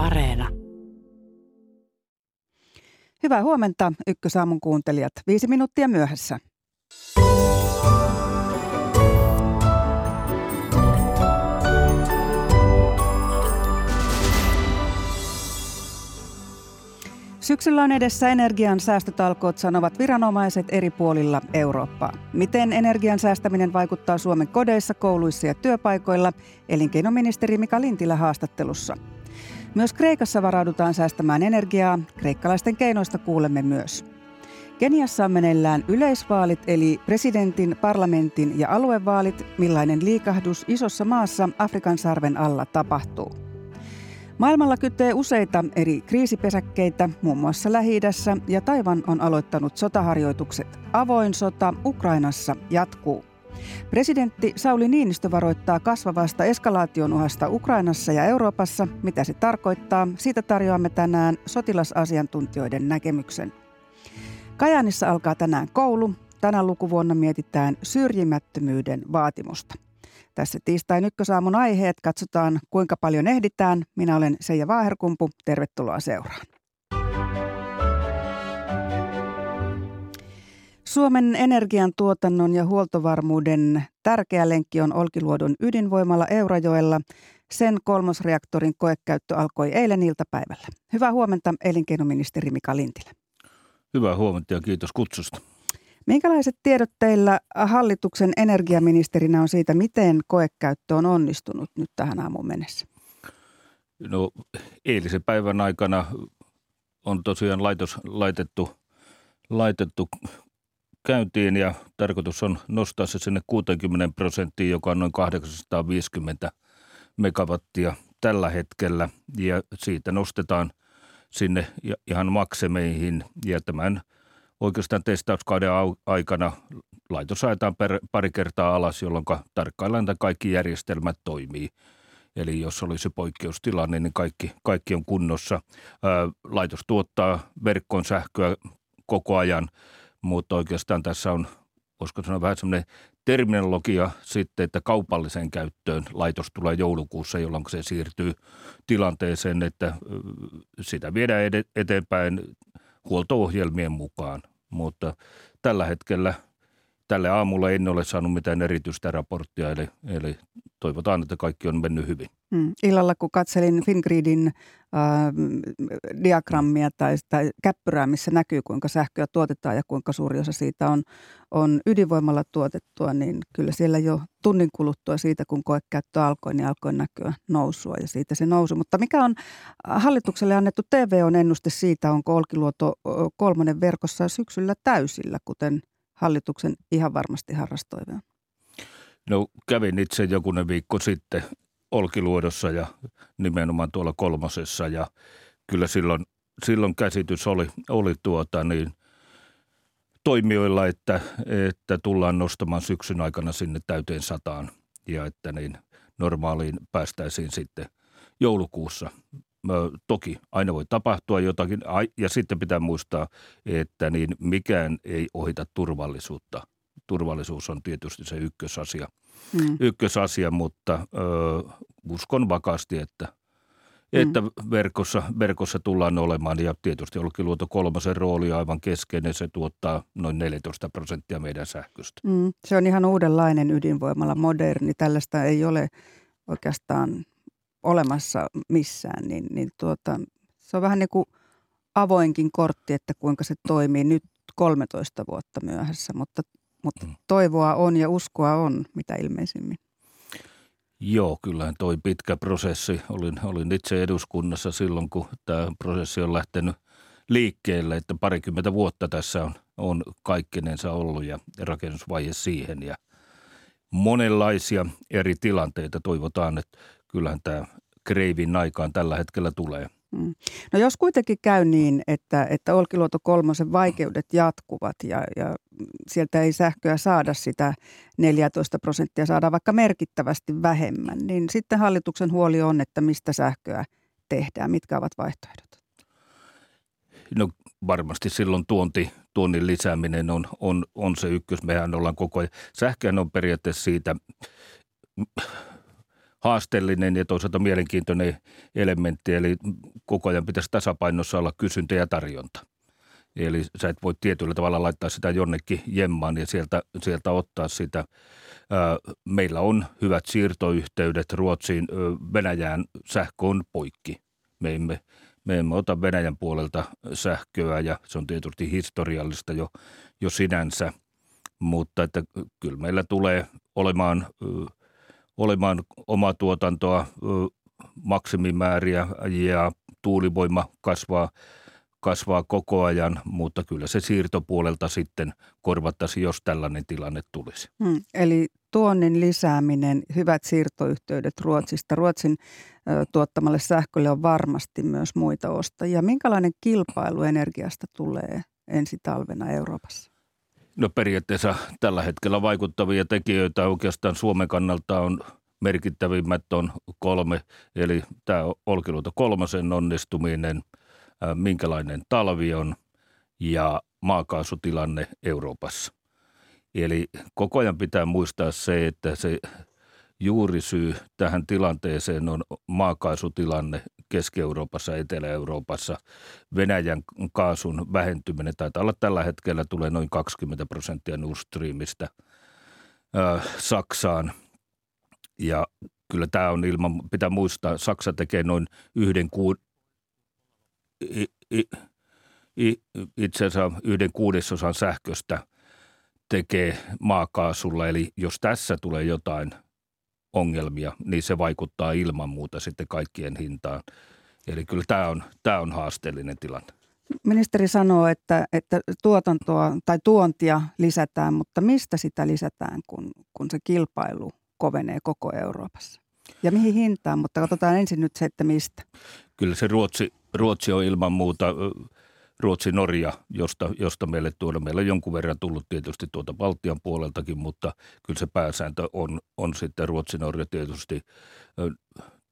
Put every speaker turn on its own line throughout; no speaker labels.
Areena.
Hyvää huomenta, Ykkösaamun kuuntelijat. Viisi minuuttia myöhässä. Syksyllä on edessä energian säästötalkoot, sanovat viranomaiset eri puolilla Eurooppaa. Miten energian säästäminen vaikuttaa Suomen kodeissa, kouluissa ja työpaikoilla? Elinkeinoministeri Mika Lintilä haastattelussa. Myös Kreikassa varaudutaan säästämään energiaa. Kreikkalaisten keinoista kuulemme myös. Keniassa on meneillään yleisvaalit eli presidentin, parlamentin ja aluevaalit. Millainen liikahdus isossa maassa Afrikan sarven alla tapahtuu? Maailmalla kytee useita eri kriisipesäkkeitä, muun muassa lähi ja Taivan on aloittanut sotaharjoitukset. Avoin sota Ukrainassa jatkuu. Presidentti Sauli Niinistö varoittaa kasvavasta eskalaation uhasta Ukrainassa ja Euroopassa. Mitä se tarkoittaa? Siitä tarjoamme tänään sotilasasiantuntijoiden näkemyksen. Kajanissa alkaa tänään koulu. Tänä lukuvuonna mietitään syrjimättömyyden vaatimusta. Tässä tiistain ykkösaamun aiheet katsotaan, kuinka paljon ehditään. Minä olen Seija Vaaherkumpu. Tervetuloa seuraan. Suomen energiantuotannon ja huoltovarmuuden tärkeä lenkki on Olkiluodon ydinvoimalla Eurajoella. Sen kolmosreaktorin koekäyttö alkoi eilen iltapäivällä. Hyvää huomenta elinkeinoministeri Mika Lintilä.
Hyvää huomenta ja kiitos kutsusta.
Minkälaiset tiedot teillä hallituksen energiaministerinä on siitä, miten koekäyttö on onnistunut nyt tähän aamuun mennessä?
No eilisen päivän aikana on tosiaan laitos laitettu, laitettu käyntiin ja tarkoitus on nostaa se sinne 60 prosenttiin, joka on noin 850 megawattia tällä hetkellä ja siitä nostetaan sinne ihan maksemeihin ja tämän – oikeastaan testauskauden aikana laitos ajetaan pari kertaa alas, jolloin tarkkaillaan, että kaikki järjestelmät toimii. Eli jos olisi poikkeustilanne, niin kaikki, kaikki on kunnossa. Laitos tuottaa verkkoon sähköä koko ajan, mutta oikeastaan tässä on, voisiko sanoa vähän semmoinen terminologia sitten, että kaupalliseen käyttöön laitos tulee joulukuussa, jolloin se siirtyy tilanteeseen, että sitä viedään eteenpäin huolto-ohjelmien mukaan. Mutta tällä hetkellä tälle aamulla en ole saanut mitään erityistä raporttia, eli, eli toivotaan, että kaikki on mennyt hyvin.
Hmm. Illalla kun katselin Fingridin äh, diagrammia tai, tai käppyrää, missä näkyy kuinka sähköä tuotetaan ja kuinka suuri osa siitä on, on ydinvoimalla tuotettua, niin kyllä siellä jo tunnin kuluttua siitä, kun koekäyttö alkoi, niin alkoi näkyä nousua ja siitä se nousu. Mutta mikä on hallitukselle annettu TV on ennuste siitä, onko Olkiluoto kolmonen verkossa syksyllä täysillä, kuten hallituksen ihan varmasti harrastoivaa?
No kävin itse jokunen viikko sitten Olkiluodossa ja nimenomaan tuolla kolmosessa ja kyllä silloin, silloin käsitys oli, oli tuota niin toimijoilla, että, että tullaan nostamaan syksyn aikana sinne täyteen sataan ja että niin normaaliin päästäisiin sitten joulukuussa. Toki aina voi tapahtua jotakin ja sitten pitää muistaa, että niin mikään ei ohita turvallisuutta. Turvallisuus on tietysti se ykkösasia – mm. ykkösasia, mutta ö, uskon vakaasti, että, mm. että verkossa, verkossa tullaan olemaan. Ja tietysti Olkiluoto kolmosen rooli on aivan keskeinen. Se tuottaa noin 14 prosenttia meidän sähköstä.
Mm. Se on ihan uudenlainen ydinvoimalla, moderni. Tällaista ei ole oikeastaan olemassa missään. Niin, niin tuota, se on vähän niin kuin avoinkin kortti, että kuinka se toimii nyt 13 vuotta myöhässä, mutta mutta mm. toivoa on ja uskoa on, mitä ilmeisimmin.
Joo, kyllähän toi pitkä prosessi. Olin, olin itse eduskunnassa silloin, kun tämä prosessi on lähtenyt liikkeelle, että parikymmentä vuotta tässä on, on kaikkinensa ollut ja rakennusvaihe siihen ja monenlaisia eri tilanteita. Toivotaan, että kyllähän tämä kreivin aikaan tällä hetkellä tulee –
Mm. No jos kuitenkin käy niin, että, että Olkiluoto kolmosen vaikeudet jatkuvat ja, ja sieltä ei sähköä saada sitä 14 prosenttia, saadaan vaikka merkittävästi vähemmän, niin sitten hallituksen huoli on, että mistä sähköä tehdään, mitkä ovat vaihtoehdot?
No varmasti silloin tuonti, tuonnin lisääminen on, on, on se ykkös. Mehän ollaan koko ajan, sähköhän on periaatteessa siitä haasteellinen ja toisaalta mielenkiintoinen elementti, eli koko ajan pitäisi tasapainossa olla kysyntä ja tarjonta. Eli sä et voi tietyllä tavalla laittaa sitä jonnekin jemmaan ja sieltä, sieltä ottaa sitä. Meillä on hyvät siirtoyhteydet Ruotsiin. Venäjään sähkö on poikki. Me emme, me emme ota Venäjän puolelta sähköä ja se on tietysti historiallista jo, jo sinänsä. Mutta että kyllä meillä tulee olemaan, olemaan omaa tuotantoa maksimimääriä ja tuulivoima kasvaa – kasvaa koko ajan, mutta kyllä se siirtopuolelta sitten korvattaisi, jos tällainen tilanne tulisi.
Hmm, eli tuonnin lisääminen, hyvät siirtoyhteydet Ruotsista. Ruotsin ö, tuottamalle sähkölle on varmasti myös muita ostajia. Minkälainen kilpailu energiasta tulee ensi talvena Euroopassa?
No periaatteessa tällä hetkellä vaikuttavia tekijöitä oikeastaan Suomen kannalta on merkittävimmät on kolme, eli tämä Olkiluoto kolmosen onnistuminen – minkälainen talvi on ja maakaasutilanne Euroopassa. Eli koko ajan pitää muistaa se, että se juurisyy tähän tilanteeseen on maakaasutilanne Keski-Euroopassa, Etelä-Euroopassa. Venäjän kaasun vähentyminen taitaa olla tällä hetkellä tulee noin 20 prosenttia Nord Streamista äh, Saksaan. Ja kyllä tämä on ilman, pitää muistaa, Saksa tekee noin yhden itse asiassa yhden kuudesosan sähköstä tekee maakaasulla. Eli jos tässä tulee jotain ongelmia, niin se vaikuttaa ilman muuta sitten kaikkien hintaan. Eli kyllä tämä on, tämä on haasteellinen tilanne.
Ministeri sanoo, että, että tuotantoa tai tuontia lisätään, mutta mistä sitä lisätään, kun, kun se kilpailu kovenee koko Euroopassa? Ja mihin hintaan, mutta katsotaan ensin nyt se, että mistä.
Kyllä se Ruotsi, Ruotsi on ilman muuta Ruotsi-Norja, josta, josta meille tuoda. Meillä on jonkun verran tullut tietysti tuolta Baltian puoleltakin, mutta kyllä se pääsääntö on, on sitten Ruotsi-Norja tietysti.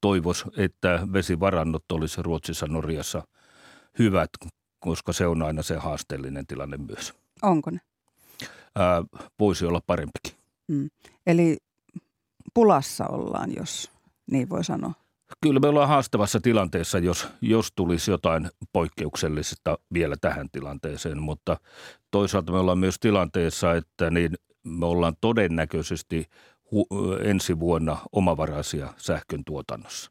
Toivos, että vesivarannot olisi Ruotsissa Norjassa hyvät, koska se on aina se haasteellinen tilanne myös.
Onko ne?
Ää, voisi olla parempikin.
Mm. Eli pulassa ollaan, jos niin voi sanoa.
Kyllä me ollaan haastavassa tilanteessa, jos, jos tulisi jotain poikkeuksellista vielä tähän tilanteeseen, mutta toisaalta me ollaan myös tilanteessa, että niin me ollaan todennäköisesti hu- ensi vuonna omavaraisia sähkön tuotannossa.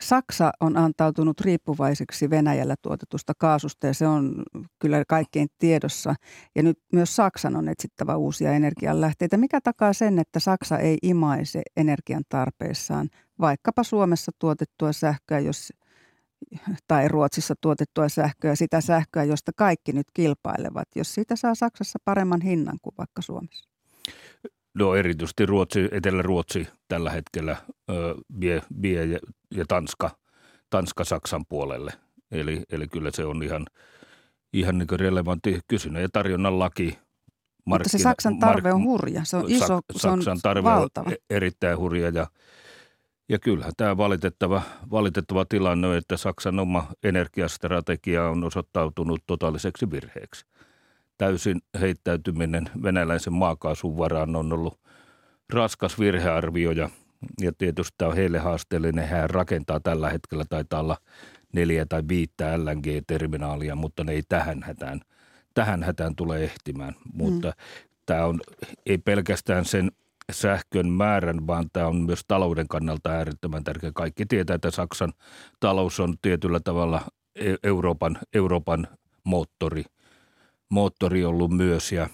Saksa on antautunut riippuvaiseksi Venäjällä tuotetusta kaasusta ja se on kyllä kaikkein tiedossa. Ja nyt myös Saksan on etsittävä uusia energianlähteitä. Mikä takaa sen, että Saksa ei imaise energian tarpeessaan vaikkapa Suomessa tuotettua sähköä, jos, tai Ruotsissa tuotettua sähköä, sitä sähköä, josta kaikki nyt kilpailevat, jos siitä saa Saksassa paremman hinnan kuin vaikka Suomessa?
No erityisesti Ruotsi, Etelä-Ruotsi tällä hetkellä ö, vie, vie ja, ja Tanska, Tanska Saksan puolelle. Eli, eli kyllä se on ihan, ihan niin relevantti kysynnän ja tarjonnan laki.
Mutta se Saksan tarve on hurja, se on iso, Sak- se on Saksan tarve valtava. on
e-, erittäin hurja ja, ja kyllähän tämä valitettava, valitettava tilanne on, että Saksan oma energiastrategia on osoittautunut totaaliseksi virheeksi – täysin heittäytyminen venäläisen maakaasun varaan on ollut raskas virhearvio ja, ja tietysti tämä on heille haasteellinen. Hän rakentaa tällä hetkellä, taitaa olla neljä tai viittä LNG-terminaalia, mutta ne ei tähän hätään, tähän hätään tule ehtimään. Mm. Mutta tämä on ei pelkästään sen sähkön määrän, vaan tämä on myös talouden kannalta äärettömän tärkeä. Kaikki tietää, että Saksan talous on tietyllä tavalla e-, Euroopan, Euroopan moottori – moottori ollut myös ja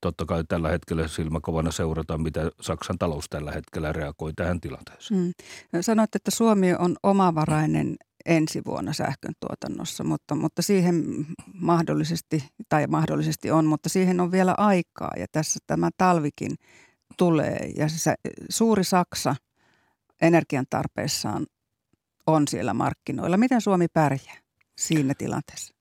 totta kai tällä hetkellä silmäkovana seurataan, mitä Saksan talous tällä hetkellä reagoi tähän tilanteeseen. Mm.
Sanoit, että Suomi on omavarainen ensi vuonna sähkön tuotannossa, mutta, mutta siihen mahdollisesti, tai mahdollisesti on, mutta siihen on vielä aikaa ja tässä tämä talvikin tulee ja se, suuri Saksa energian tarpeessaan on siellä markkinoilla. Miten Suomi pärjää siinä tilanteessa?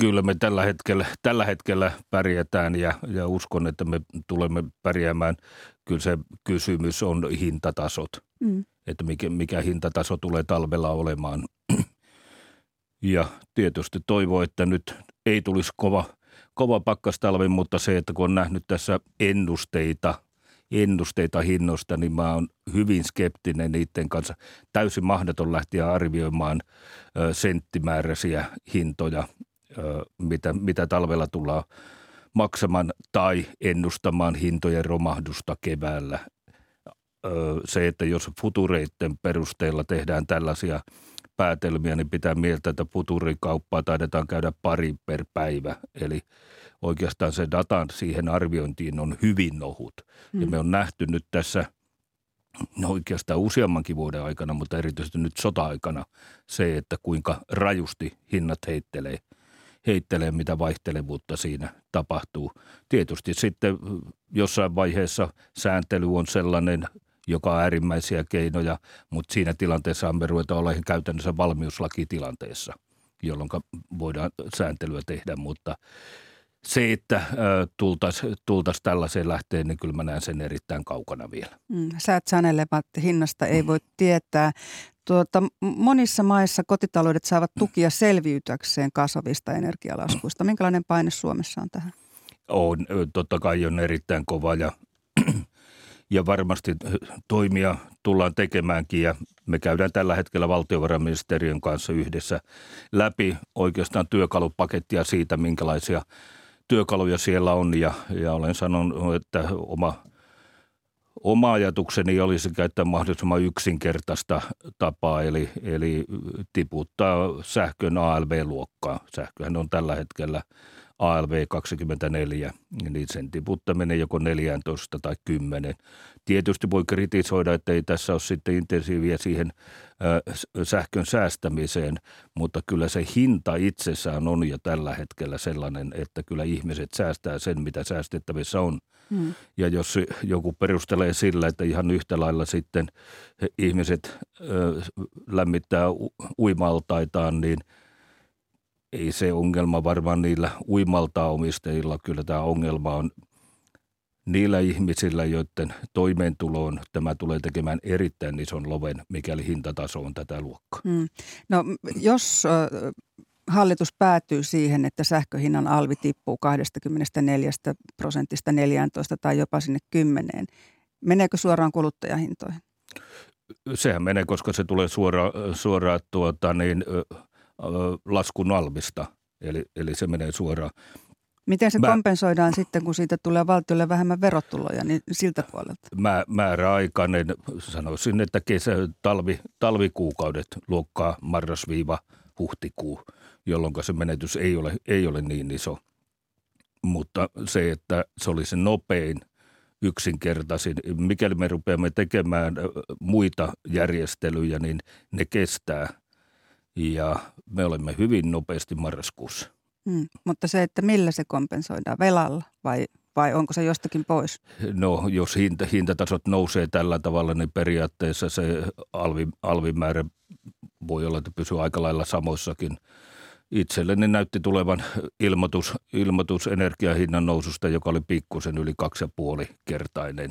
Kyllä me tällä hetkellä, tällä hetkellä pärjätään ja, ja uskon, että me tulemme pärjäämään. Kyllä se kysymys on hintatasot, mm. että mikä, mikä hintataso tulee talvella olemaan. Ja tietysti toivoo, että nyt ei tulisi kova, kova pakkastalvi, mutta se, että kun on nähnyt tässä ennusteita ennusteita hinnoista, niin mä oon hyvin skeptinen niiden kanssa. Täysin mahdoton lähteä arvioimaan senttimääräisiä hintoja, mitä, mitä talvella tullaan maksamaan tai ennustamaan hintojen romahdusta keväällä. Se, että jos futureiden perusteella tehdään tällaisia päätelmiä, niin pitää mieltä, että futurikauppaa taidetaan käydä pari per päivä. Eli oikeastaan se datan siihen arviointiin on hyvin ohut. Mm. Ja me on nähty nyt tässä no oikeastaan useammankin vuoden aikana, mutta erityisesti nyt sota-aikana se, että kuinka rajusti hinnat heittelee, heittelee, mitä vaihtelevuutta siinä tapahtuu. Tietysti sitten jossain vaiheessa sääntely on sellainen, joka on äärimmäisiä keinoja, mutta siinä tilanteessa me ruveta olla käytännössä valmiuslakitilanteessa, jolloin voidaan sääntelyä tehdä, mutta se, että tultaisiin tultais tällaiseen lähteen, niin kyllä mä näen sen erittäin kaukana vielä.
Mm, säät sanelevat hinnasta ei voi tietää. Tuota, monissa maissa kotitaloudet saavat tukia selviytyäkseen kasvavista energialaskuista. Minkälainen paine Suomessa on tähän?
On, totta kai on erittäin kova ja, ja varmasti toimia tullaan tekemäänkin ja me käydään tällä hetkellä valtiovarainministeriön kanssa yhdessä läpi oikeastaan työkalupakettia siitä, minkälaisia – työkaluja siellä on ja, ja olen sanonut, että oma, oma ajatukseni olisi käyttää mahdollisimman yksinkertaista tapaa, eli, eli tiputtaa sähkön ALV-luokkaa. Sähköhän on tällä hetkellä ALV 24, niin sen tiputtaminen joko 14 tai 10. Tietysti voi kritisoida, että ei tässä ole sitten intensiiviä siihen sähkön säästämiseen, mutta kyllä se hinta itsessään on jo tällä hetkellä sellainen, että kyllä ihmiset säästää sen, mitä säästettävissä on. Ja jos joku perustelee sillä, että ihan yhtä lailla sitten ihmiset lämmittää uimaltaitaan, niin – ei se ongelma varmaan niillä uimaltaomistajilla. Kyllä tämä ongelma on niillä ihmisillä, joiden toimeentuloon tämä tulee tekemään erittäin ison loven, mikäli hintataso on tätä luokkaa. Hmm.
No jos hallitus päätyy siihen, että sähköhinnan alvi tippuu 24 prosentista 14 tai jopa sinne 10, meneekö suoraan kuluttajahintoihin?
Sehän menee, koska se tulee suoraan suora, tuota, niin, laskun alvista, eli, eli se menee suoraan.
Miten se Mä, kompensoidaan sitten, kun siitä tulee valtiolle vähemmän verotuloja, niin siltä puolelta?
Mä, määräaikainen, sanoisin, että kesä, talvi, talvikuukaudet luokkaa marras-huhtikuu, jolloin se menetys ei ole, ei ole niin iso. Mutta se, että se olisi nopein, yksinkertaisin, mikäli me rupeamme tekemään muita järjestelyjä, niin ne kestää – ja me olemme hyvin nopeasti marraskuussa.
Hmm, mutta se, että millä se kompensoidaan, velalla vai, vai onko se jostakin pois?
No jos hinta, hintatasot nousee tällä tavalla, niin periaatteessa se alvi, alvimäärä voi olla, että pysyy aika lailla samoissakin. Itselleni näytti tulevan ilmoitus, ilmoitus energiahinnan noususta, joka oli pikkusen yli kaksi ja puoli kertainen.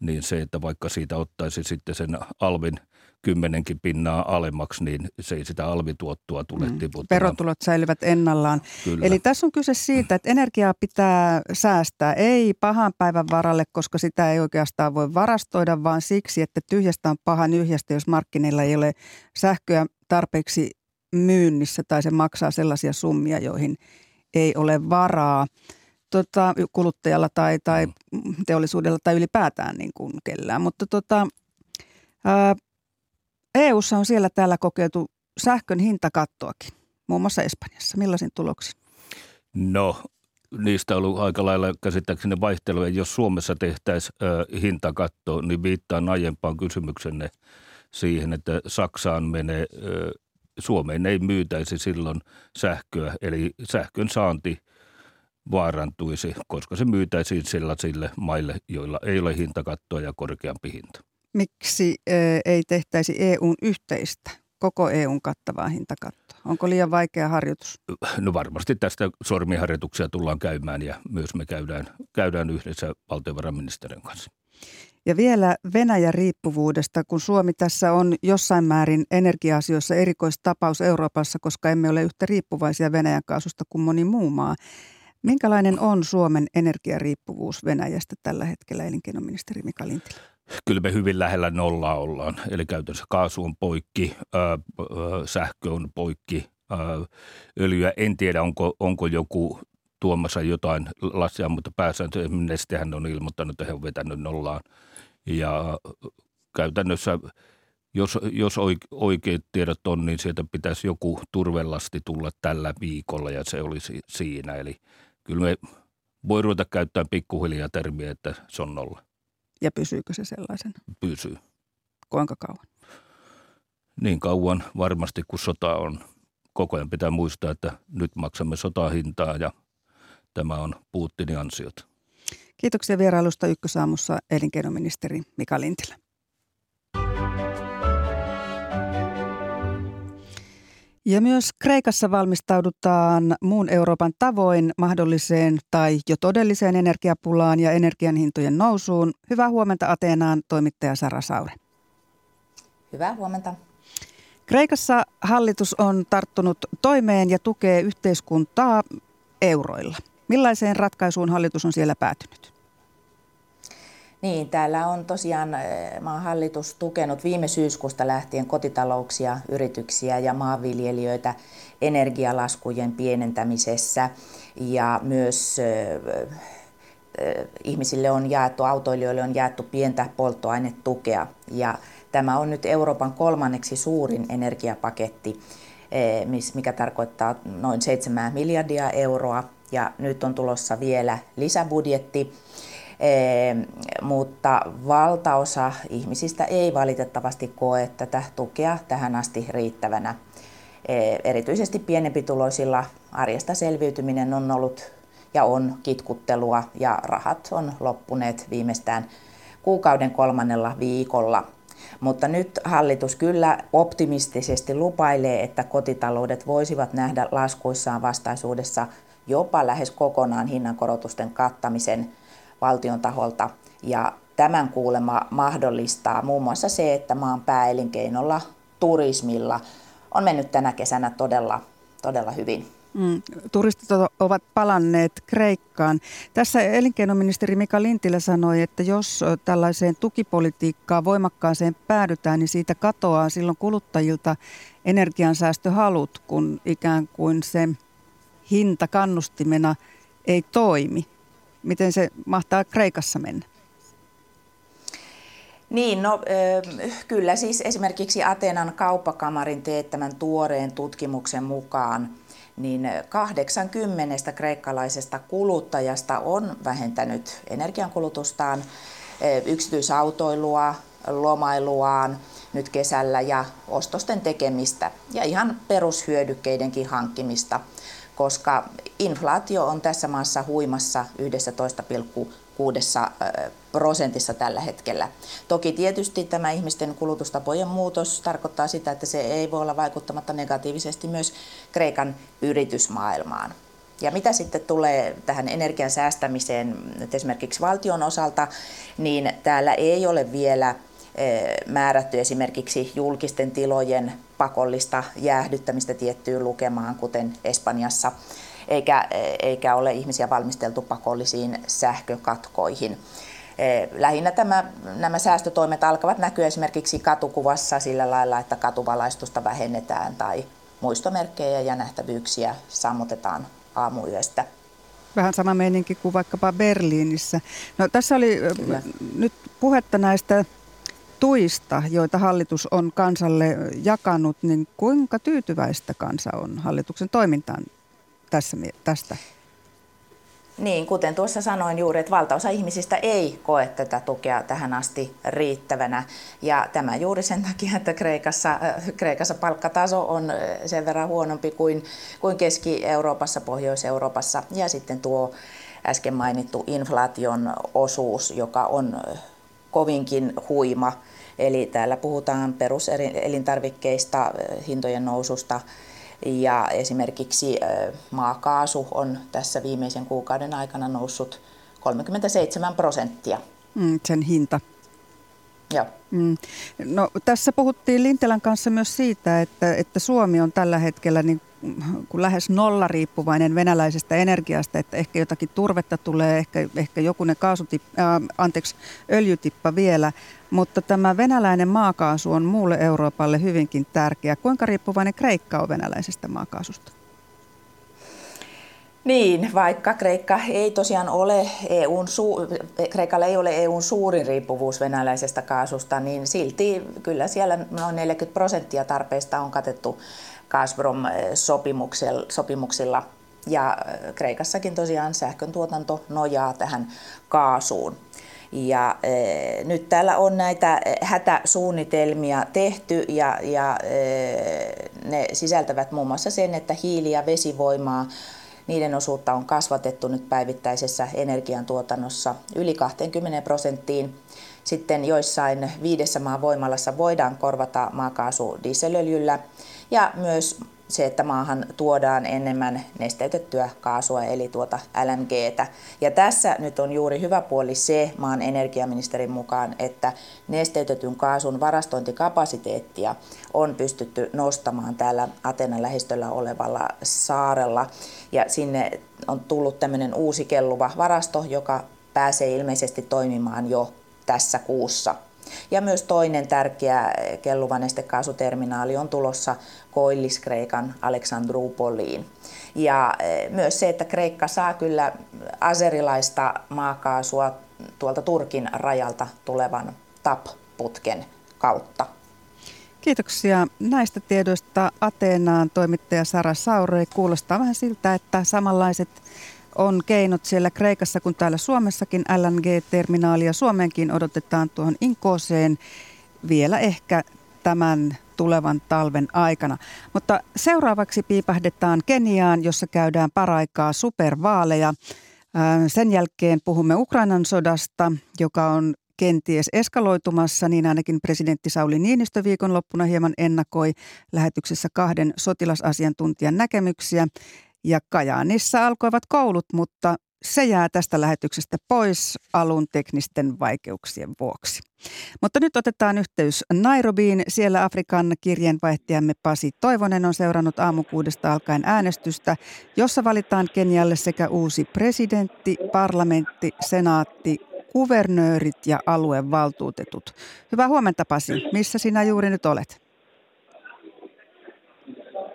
Niin se, että vaikka siitä ottaisi sitten sen alvin – kymmenenkin pinnaa alemmaksi, niin se ei sitä alvituottoa tule mm. tiputtamaan.
Verotulot säilyvät ennallaan. Kyllä. Eli tässä on kyse siitä, että energiaa pitää säästää, ei pahan päivän varalle, koska sitä ei oikeastaan voi varastoida, vaan siksi, että tyhjästä on paha nyhjästä, jos markkinoilla ei ole sähköä tarpeeksi myynnissä tai se maksaa sellaisia summia, joihin ei ole varaa tota, kuluttajalla tai, tai mm. teollisuudella tai ylipäätään niin kuin kellään. Mutta tota, ää, EU:ssa on siellä täällä kokeiltu sähkön hintakattoakin, muun muassa Espanjassa. Millaisin tuloksin?
No, niistä on ollut aika lailla käsittääkseni vaihtelua. Jos Suomessa tehtäisiin hintakatto, niin viittaan aiempaan kysymyksenne siihen, että Saksaan menee, Suomeen ei myytäisi silloin sähköä, eli sähkön saanti vaarantuisi, koska se myytäisiin sellaisille maille, joilla ei ole hintakattoa ja korkeampi hinta
miksi ei tehtäisi EUn yhteistä, koko EUn kattavaa hintakattoa? Onko liian vaikea harjoitus?
No varmasti tästä sormiharjoituksia tullaan käymään ja myös me käydään, käydään yhdessä valtiovarainministeriön kanssa.
Ja vielä Venäjän riippuvuudesta, kun Suomi tässä on jossain määrin energia-asioissa erikoistapaus Euroopassa, koska emme ole yhtä riippuvaisia Venäjän kaasusta kuin moni muu maa. Minkälainen on Suomen energiariippuvuus Venäjästä tällä hetkellä, elinkeinoministeri Mika Lintilä?
Kyllä me hyvin lähellä nollaa ollaan. Eli käytännössä kaasu on poikki, ää, sähkö on poikki, ää, öljyä. En tiedä, onko, onko joku tuomassa jotain lassia, mutta pääsääntöisesti Nestehän on ilmoittanut, että he on vetänyt nollaan. Ja käytännössä, jos, jos oikeat tiedot on, niin sieltä pitäisi joku turvelasti tulla tällä viikolla ja se olisi siinä. Eli kyllä me voi ruveta käyttämään pikkuhiljaa termiä, että se on nolla.
Ja pysyykö se sellaisen?
Pysyy.
Kuinka kauan?
Niin kauan varmasti, kun sota on. Koko ajan pitää muistaa, että nyt maksamme sotahintaa ja tämä on Putinin ansiot.
Kiitoksia vierailusta Ykkösaamussa elinkeinoministeri Mika Lintilä. Ja myös Kreikassa valmistaudutaan muun Euroopan tavoin mahdolliseen tai jo todelliseen energiapulaan ja energian hintojen nousuun. Hyvää huomenta Ateenaan toimittaja Sara Saure.
Hyvää huomenta.
Kreikassa hallitus on tarttunut toimeen ja tukee yhteiskuntaa euroilla. Millaiseen ratkaisuun hallitus on siellä päätynyt?
Niin, täällä on tosiaan eh, maan hallitus tukenut viime syyskuusta lähtien kotitalouksia, yrityksiä ja maanviljelijöitä energialaskujen pienentämisessä. Ja myös eh, eh, ihmisille on jaettu, autoilijoille on jaettu pientä polttoainetukea. Ja tämä on nyt Euroopan kolmanneksi suurin energiapaketti, mikä tarkoittaa noin 7 miljardia euroa. Ja nyt on tulossa vielä lisäbudjetti mutta valtaosa ihmisistä ei valitettavasti koe tätä tukea tähän asti riittävänä. Erityisesti pienempituloisilla arjesta selviytyminen on ollut ja on kitkuttelua ja rahat on loppuneet viimeistään kuukauden kolmannella viikolla. Mutta nyt hallitus kyllä optimistisesti lupailee, että kotitaloudet voisivat nähdä laskuissaan vastaisuudessa jopa lähes kokonaan hinnankorotusten kattamisen valtion taholta. Ja tämän kuulema mahdollistaa muun muassa se, että maan pääelinkeinolla, turismilla on mennyt tänä kesänä todella, todella hyvin.
Mm, turistit ovat palanneet Kreikkaan. Tässä elinkeinoministeri Mika Lintilä sanoi, että jos tällaiseen tukipolitiikkaan voimakkaaseen päädytään, niin siitä katoaa silloin kuluttajilta energiansäästöhalut, kun ikään kuin se hinta kannustimena ei toimi. Miten se mahtaa Kreikassa mennä?
Niin, no kyllä siis esimerkiksi Atenan kauppakamarin teettämän tuoreen tutkimuksen mukaan niin 80 kreikkalaisesta kuluttajasta on vähentänyt energiankulutustaan, yksityisautoilua, lomailuaan nyt kesällä ja ostosten tekemistä ja ihan perushyödykkeidenkin hankkimista koska inflaatio on tässä maassa huimassa 11,6 prosentissa tällä hetkellä. Toki tietysti tämä ihmisten kulutustapojen muutos tarkoittaa sitä, että se ei voi olla vaikuttamatta negatiivisesti myös Kreikan yritysmaailmaan. Ja mitä sitten tulee tähän energian säästämiseen esimerkiksi valtion osalta, niin täällä ei ole vielä määrätty esimerkiksi julkisten tilojen pakollista jäähdyttämistä tiettyyn lukemaan, kuten Espanjassa, eikä, eikä ole ihmisiä valmisteltu pakollisiin sähkökatkoihin. Lähinnä tämä, nämä säästötoimet alkavat näkyä esimerkiksi katukuvassa sillä lailla, että katuvalaistusta vähennetään tai muistomerkkejä ja nähtävyyksiä sammutetaan aamuyöstä.
Vähän sama meininki kuin vaikkapa Berliinissä. No, tässä oli Kyllä. nyt puhetta näistä tuista, joita hallitus on kansalle jakanut, niin kuinka tyytyväistä kansa on hallituksen toimintaan tässä, tästä?
Niin, kuten tuossa sanoin juuri, että valtaosa ihmisistä ei koe tätä tukea tähän asti riittävänä. Ja tämä juuri sen takia, että Kreikassa, äh, Kreikassa palkkataso on äh, sen verran huonompi kuin, kuin Keski-Euroopassa, Pohjois-Euroopassa. Ja sitten tuo äsken mainittu inflaation osuus, joka on äh, kovinkin huima Eli täällä puhutaan peruselintarvikkeista, hintojen noususta ja esimerkiksi maakaasu on tässä viimeisen kuukauden aikana noussut 37 prosenttia.
Mm, sen hinta.
Joo.
Mm. No, tässä puhuttiin Lintelän kanssa myös siitä, että, että Suomi on tällä hetkellä niin kuin lähes nolla riippuvainen venäläisestä energiasta, että ehkä jotakin turvetta tulee, ehkä, ehkä jokunen kaasutip, äh, anteeksi, öljytippa vielä, mutta tämä venäläinen maakaasu on muulle Euroopalle hyvinkin tärkeä. Kuinka riippuvainen Kreikka on venäläisestä maakaasusta?
Niin, vaikka Kreikka ei tosiaan ole EUn, Kreikalla ei ole EUn suurin riippuvuus venäläisestä kaasusta, niin silti kyllä siellä noin 40 prosenttia tarpeista on katettu Gazprom-sopimuksilla. Ja Kreikassakin tosiaan sähkön tuotanto nojaa tähän kaasuun. Ja e, nyt täällä on näitä hätäsuunnitelmia tehty ja, ja e, ne sisältävät muun muassa sen, että hiili- ja vesivoimaa niiden osuutta on kasvatettu nyt päivittäisessä energiantuotannossa yli 20 prosenttiin. Sitten joissain viidessä maan voimalassa voidaan korvata maakaasu dieselöljyllä ja myös se, että maahan tuodaan enemmän nesteytettyä kaasua eli tuota LNGtä. Ja tässä nyt on juuri hyvä puoli se maan energiaministerin mukaan, että nesteytetyn kaasun varastointikapasiteettia on pystytty nostamaan täällä Atenan lähistöllä olevalla saarella. Ja sinne on tullut tämmöinen uusi kelluva varasto, joka pääsee ilmeisesti toimimaan jo tässä kuussa. Ja myös toinen tärkeä kelluva nestekaasuterminaali on tulossa Koillis-Kreikan. Ja eh, myös se, että Kreikka saa kyllä azerilaista maakaasua tuolta Turkin rajalta tulevan TAP-putken kautta.
Kiitoksia näistä tiedoista Ateenaan toimittaja Sara Saure. Kuulostaa vähän siltä, että samanlaiset on keinot siellä Kreikassa kuin täällä Suomessakin. LNG-terminaalia Suomeenkin odotetaan tuohon Inkooseen vielä ehkä tämän tulevan talven aikana. Mutta seuraavaksi piipahdetaan Keniaan, jossa käydään paraikaa supervaaleja. Sen jälkeen puhumme Ukrainan sodasta, joka on kenties eskaloitumassa, niin ainakin presidentti Sauli Niinistö viikonloppuna hieman ennakoi lähetyksessä kahden sotilasasiantuntijan näkemyksiä. Ja Kajaanissa alkoivat koulut, mutta se jää tästä lähetyksestä pois alun teknisten vaikeuksien vuoksi. Mutta nyt otetaan yhteys Nairobiin. Siellä Afrikan kirjeenvaihtajamme Pasi Toivonen on seurannut aamukuudesta alkaen äänestystä, jossa valitaan Kenialle sekä uusi presidentti, parlamentti, senaatti, kuvernöörit ja aluevaltuutetut. Hyvää huomenta Pasi. Missä sinä juuri nyt olet?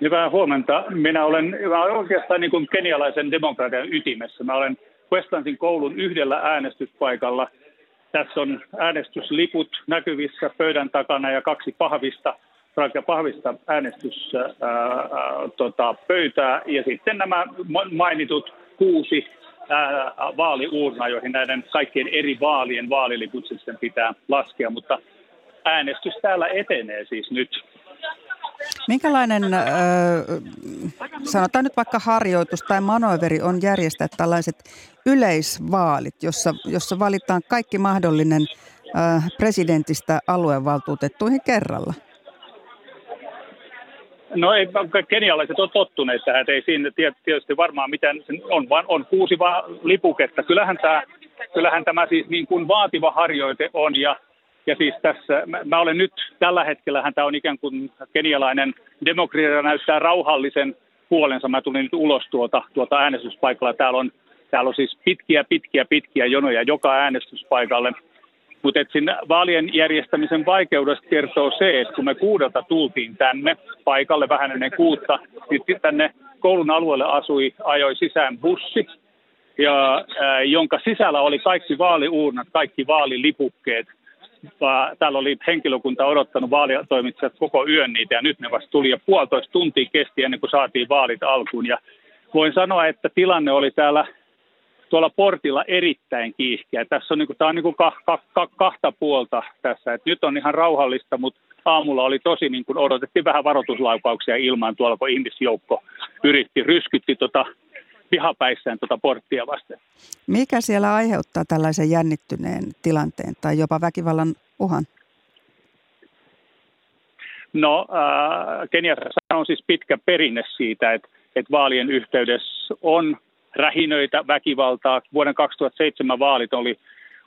Hyvää huomenta. Minä olen, mä olen oikeastaan niin kuin kenialaisen demokratian ytimessä. Mä olen Westlandsin koulun yhdellä äänestyspaikalla. Tässä on äänestysliput näkyvissä pöydän takana ja kaksi pahvista, pahvista äänestyspöytää. tota, ja sitten nämä mainitut kuusi ää, vaaliuurna, joihin näiden kaikkien eri vaalien vaaliliput sitten pitää laskea. Mutta äänestys täällä etenee siis nyt.
Minkälainen, sanotaan nyt vaikka harjoitus tai manoveri on järjestää tällaiset yleisvaalit, jossa, jossa valitaan kaikki mahdollinen presidentistä aluevaltuutettuihin kerralla?
No ei, kenialaiset on tottuneet tähän, että ei siinä tietysti varmaan mitään, on, vaan on kuusi vaan lipuketta. Kyllähän tämä, kyllähän tämä siis niin kuin vaativa harjoite on ja ja siis tässä, mä, mä olen nyt, tällä hetkellä tämä on ikään kuin kenialainen demokratia näyttää rauhallisen puolensa. Mä tulin nyt ulos tuota, tuota äänestyspaikalla. Täällä on, täällä on siis pitkiä, pitkiä, pitkiä jonoja joka äänestyspaikalle. Mutta siinä vaalien järjestämisen vaikeudesta kertoo se, että kun me kuudelta tultiin tänne paikalle vähän ennen kuutta, niin tänne koulun alueelle asui, ajoi sisään bussi, ja, ää, jonka sisällä oli kaikki vaaliuurnat, kaikki vaalilipukkeet – täällä oli henkilökunta odottanut vaalitoimitsijat koko yön niitä ja nyt ne vasta tuli ja puolitoista tuntia kesti ennen kuin saatiin vaalit alkuun. Ja voin sanoa, että tilanne oli täällä tuolla portilla erittäin kiihkeä. Tässä on, niin kuin, tämä on niin kuin ka, ka, ka, kahta puolta tässä. Et nyt on ihan rauhallista, mutta aamulla oli tosi, niin kuin odotettiin vähän varoituslaukauksia ilmaan tuolla, kun ihmisjoukko yritti, ryskytti tota pihapäissään tuota porttia vasten.
Mikä siellä aiheuttaa tällaisen jännittyneen tilanteen tai jopa väkivallan uhan?
No, äh, Keniassa on siis pitkä perinne siitä, että, että vaalien yhteydessä on rähinöitä, väkivaltaa. Vuoden 2007 vaalit oli,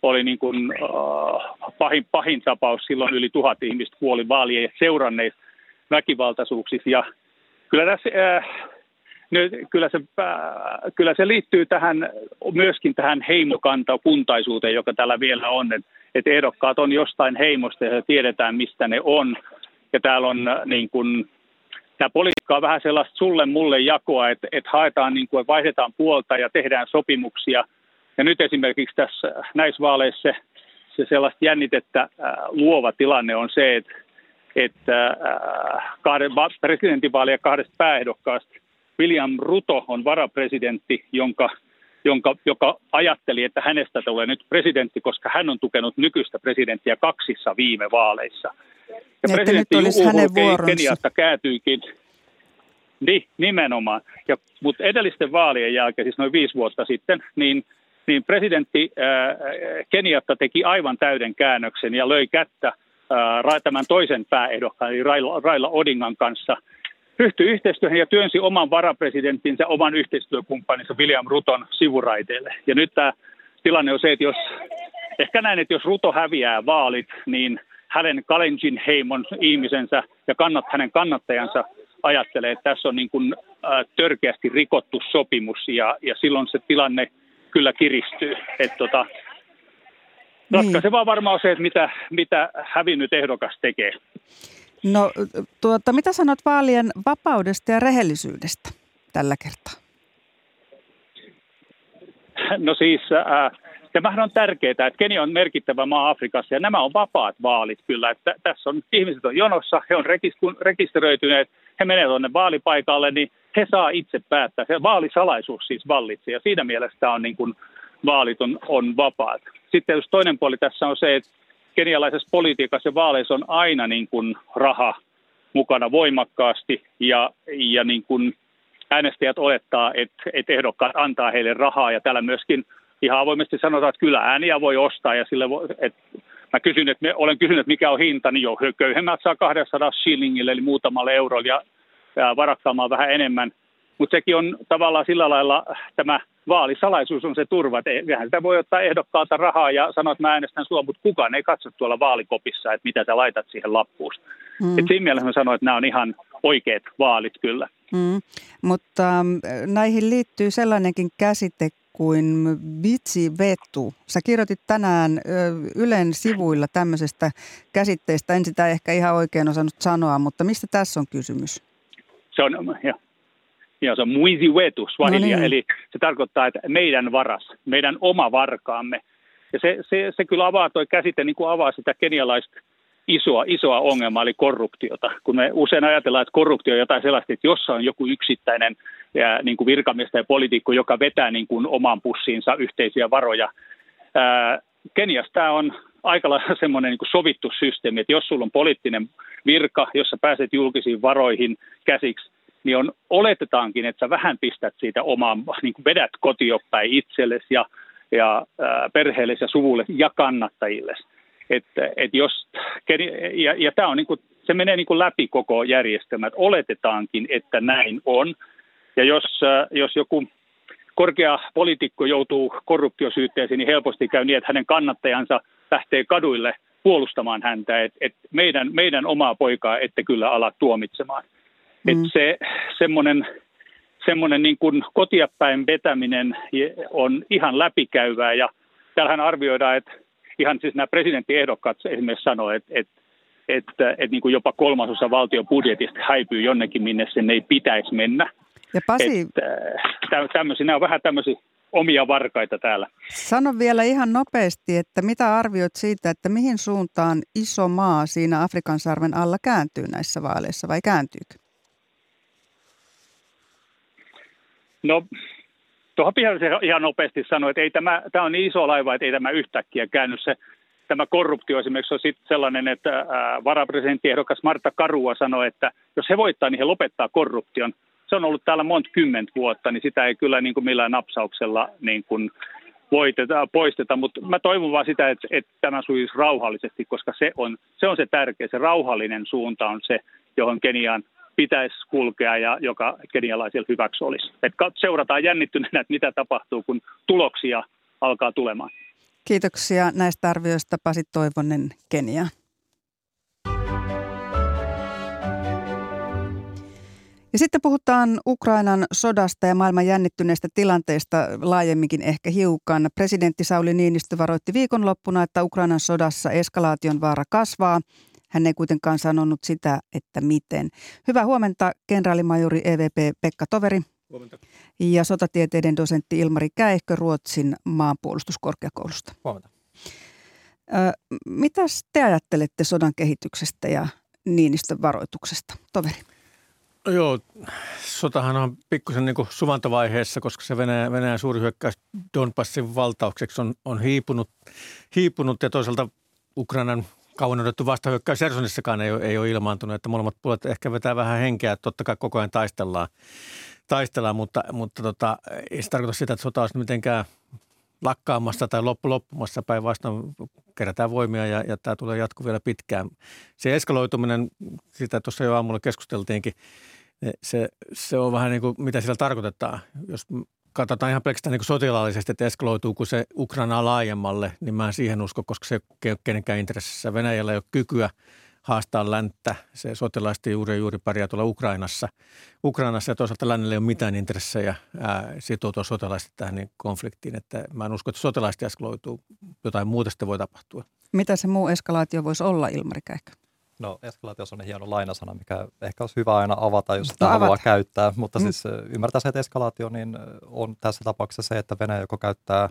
oli niin kuin, äh, pahin, pahin tapaus. Silloin yli tuhat ihmistä kuoli vaalien seuranneissa väkivaltaisuuksissa. Ja kyllä tässä äh, nyt kyllä se, kyllä se liittyy tähän, myöskin tähän heimokantakuntaisuuteen, joka täällä vielä on, että että ehdokkaat on jostain heimosta ja tiedetään, mistä ne on. Ja täällä on niin kuin, tämä politiikka on vähän sellaista sulle mulle jakoa, että, että haetaan, niin kuin, vaihdetaan puolta ja tehdään sopimuksia. Ja nyt esimerkiksi tässä näissä vaaleissa se, se sellaista jännitettä äh, luova tilanne on se, että, että äh, kahden, kahdesta pääehdokkaasta William Ruto on varapresidentti, jonka jonka, joka ajatteli, että hänestä tulee nyt presidentti, koska hän on tukenut nykyistä presidenttiä kaksissa viime vaaleissa.
Ja presidentti Uhuru Keniasta
käätyikin niin, nimenomaan. Ja, mutta edellisten vaalien jälkeen, siis noin viisi vuotta sitten, niin, niin presidentti ää, Keniatta teki aivan täyden käännöksen ja löi kättä ää, tämän toisen pääehdokkaan, eli Raila, Raila Odingan kanssa – ryhtyi yhteistyöhön ja työnsi oman varapresidenttinsä, oman yhteistyökumppaninsa William Ruton sivuraiteille. Ja nyt tämä tilanne on se, että jos, ehkä näin, että jos Ruto häviää vaalit, niin hänen Kalenjin heimon ihmisensä ja kannat, hänen kannattajansa ajattelee, että tässä on niin kuin, ä, törkeästi rikottu sopimus ja, ja silloin se tilanne kyllä kiristyy. Että tota, niin. ratkaisevaa varmaan on se, että mitä, mitä hävinnyt ehdokas tekee.
No tuota, mitä sanot vaalien vapaudesta ja rehellisyydestä tällä kertaa?
No siis äh, tämähän on tärkeää, että Kenia on merkittävä maa Afrikassa ja nämä on vapaat vaalit kyllä. Että tässä on ihmiset on jonossa, he on rekisteröityneet, he menevät tuonne vaalipaikalle, niin he saa itse päättää. Se vaalisalaisuus siis vallitsee ja siinä mielessä on niin kuin, vaalit on, on vapaat. Sitten jos toinen puoli tässä on se, että kenialaisessa politiikassa ja vaaleissa on aina niin kuin raha mukana voimakkaasti ja, ja niin kuin äänestäjät olettaa, että, että ehdokkaat antaa heille rahaa ja täällä myöskin ihan avoimesti sanotaan, että kyllä ääniä voi ostaa ja sille voi, että mä kysyn, että me, olen kysynyt, että mikä on hinta, niin jo köyhemmät saa 200 shillingille eli muutamalle eurolle ja, ja vähän enemmän. Mutta sekin on tavallaan sillä lailla tämä vaalisalaisuus on se turva. Eihän sitä voi ottaa ehdokkaalta rahaa ja sanoa, että mä äänestän sua, mutta kukaan ei katso tuolla vaalikopissa, että mitä sä laitat siihen lappuun. Mm. Et siinä mielessä mä sanoin, että nämä on ihan oikeat vaalit kyllä.
Mm. Mutta ähm, näihin liittyy sellainenkin käsite kuin vetu. Sä kirjoitit tänään Ylen sivuilla tämmöisestä käsitteestä. En sitä ehkä ihan oikein osannut sanoa, mutta mistä tässä on kysymys?
Se on, ja, ja se on muiziwetu swahilia, no niin. eli se tarkoittaa, että meidän varas, meidän oma varkaamme. Ja se, se, se kyllä avaa tuo käsite, niin kuin avaa sitä kenialaista isoa, isoa ongelmaa, eli korruptiota. Kun me usein ajatellaan, että korruptio on jotain sellaista, että jossa on joku yksittäinen ja, niin kuin virkamiestä ja poliitikko, joka vetää niin kuin oman pussiinsa yhteisiä varoja. Ää, Keniassa tämä on aika lailla semmoinen niin sovittu systeemi, että jos sulla on poliittinen virka, jossa pääset julkisiin varoihin käsiksi, niin on, oletetaankin, että sä vähän pistät siitä omaa, niin kuin vedät kotiopäin itsellesi ja, ja ää, perheellesi ja suvulle ja kannattajille. Että, et jos, ja, ja tämä on niin kuin, se menee niin kuin läpi koko järjestelmä, että oletetaankin, että näin on. Ja jos, jos joku korkea poliitikko joutuu korruptiosyytteeseen, niin helposti käy niin, että hänen kannattajansa lähtee kaduille puolustamaan häntä, että et meidän, meidän omaa poikaa ette kyllä ala tuomitsemaan. Mm. Että se semmoinen semmoinen niin kuin kotiapäin vetäminen on ihan läpikäyvää ja täällähän arvioidaan, että ihan siis nämä presidenttiehdokkaat esimerkiksi sanoo, että, että, että, että niin kuin jopa kolmasosa valtion budjetista häipyy jonnekin, minne sen ei pitäisi mennä.
Ja Pasi...
Että, tämmöisiä, nämä on vähän tämmöisiä omia varkaita täällä.
Sano vielä ihan nopeasti, että mitä arvioit siitä, että mihin suuntaan iso maa siinä Afrikan sarven alla kääntyy näissä vaaleissa vai kääntyykö?
No, tuohon pihalle ihan nopeasti sanoi, että ei tämä, tämä on niin iso laiva, että ei tämä yhtäkkiä käänny se. Tämä korruptio esimerkiksi on sitten sellainen, että varapresidenttiehdokas Marta Karua sanoi, että jos he voittaa, niin he lopettaa korruption. Se on ollut täällä monta kymmentä vuotta, niin sitä ei kyllä niin kuin millään napsauksella niin kuin voiteta, poisteta, mutta mä toivon vaan sitä, että, että tämä sujuisi rauhallisesti, koska se on, se on se tärkeä, se rauhallinen suunta on se, johon Keniaan pitäisi kulkea ja joka kenialaisilla hyväksi olisi. Et seurataan jännittyneenä, että mitä tapahtuu, kun tuloksia alkaa tulemaan.
Kiitoksia näistä arvioista Pasi Toivonen, Kenia. Ja sitten puhutaan Ukrainan sodasta ja maailman jännittyneestä tilanteesta laajemminkin ehkä hiukan. Presidentti Sauli Niinistö varoitti viikonloppuna, että Ukrainan sodassa eskalaation vaara kasvaa. Hän ei kuitenkaan sanonut sitä, että miten. Hyvää huomenta, kenraalimajori EVP Pekka Toveri. Huomenta. Ja sotatieteiden dosentti Ilmari Käihkö Ruotsin maanpuolustuskorkeakoulusta.
Huomenta.
Ö, mitäs te ajattelette sodan kehityksestä ja Niinistön varoituksesta, toveri?
No joo, sotahan on pikkusen niin suvantovaiheessa, koska se Venäjän, Venäjän suuri hyökkäys Donbassin valtaukseksi on, on hiipunut, hiipunut ja toisaalta Ukrainan kauan odotettu vastahyökkäys Hersonissakaan ei, ei ole ilmaantunut, että molemmat puolet ehkä vetää vähän henkeä, että totta kai koko ajan taistellaan, taistellaan mutta, mutta tota, ei se tarkoita sitä, että sota olisi mitenkään lakkaamassa tai loppu loppumassa päinvastoin kerätään voimia ja, ja tämä tulee jatku vielä pitkään. Se eskaloituminen, sitä tuossa jo aamulla keskusteltiinkin, se, se on vähän niin kuin, mitä sillä tarkoitetaan. Jos katsotaan ihan pelkästään niin sotilaallisesti, että eskaloituuko se Ukraina laajemmalle, niin mä en siihen usko, koska se ei ole kenenkään intressissä. Venäjällä ei ole kykyä haastaa länttä. Se sotilaasti juuri juuri pärjää tuolla Ukrainassa. Ukrainassa ja toisaalta lännellä ei ole mitään intressejä sitoutua sotilaasti tähän niin konfliktiin. Että mä en usko, että sotilaasti eskaloituu. Jotain muuta sitten voi tapahtua.
Mitä se muu eskalaatio voisi olla, Ilmari Kähkö?
No eskalaatio on hieno lainasana, mikä ehkä olisi hyvä aina avata, jos sitä no, haluaa avata. käyttää. Mutta mm. siis ymmärtää se, että eskalaatio niin on tässä tapauksessa se, että Venäjä joko käyttää,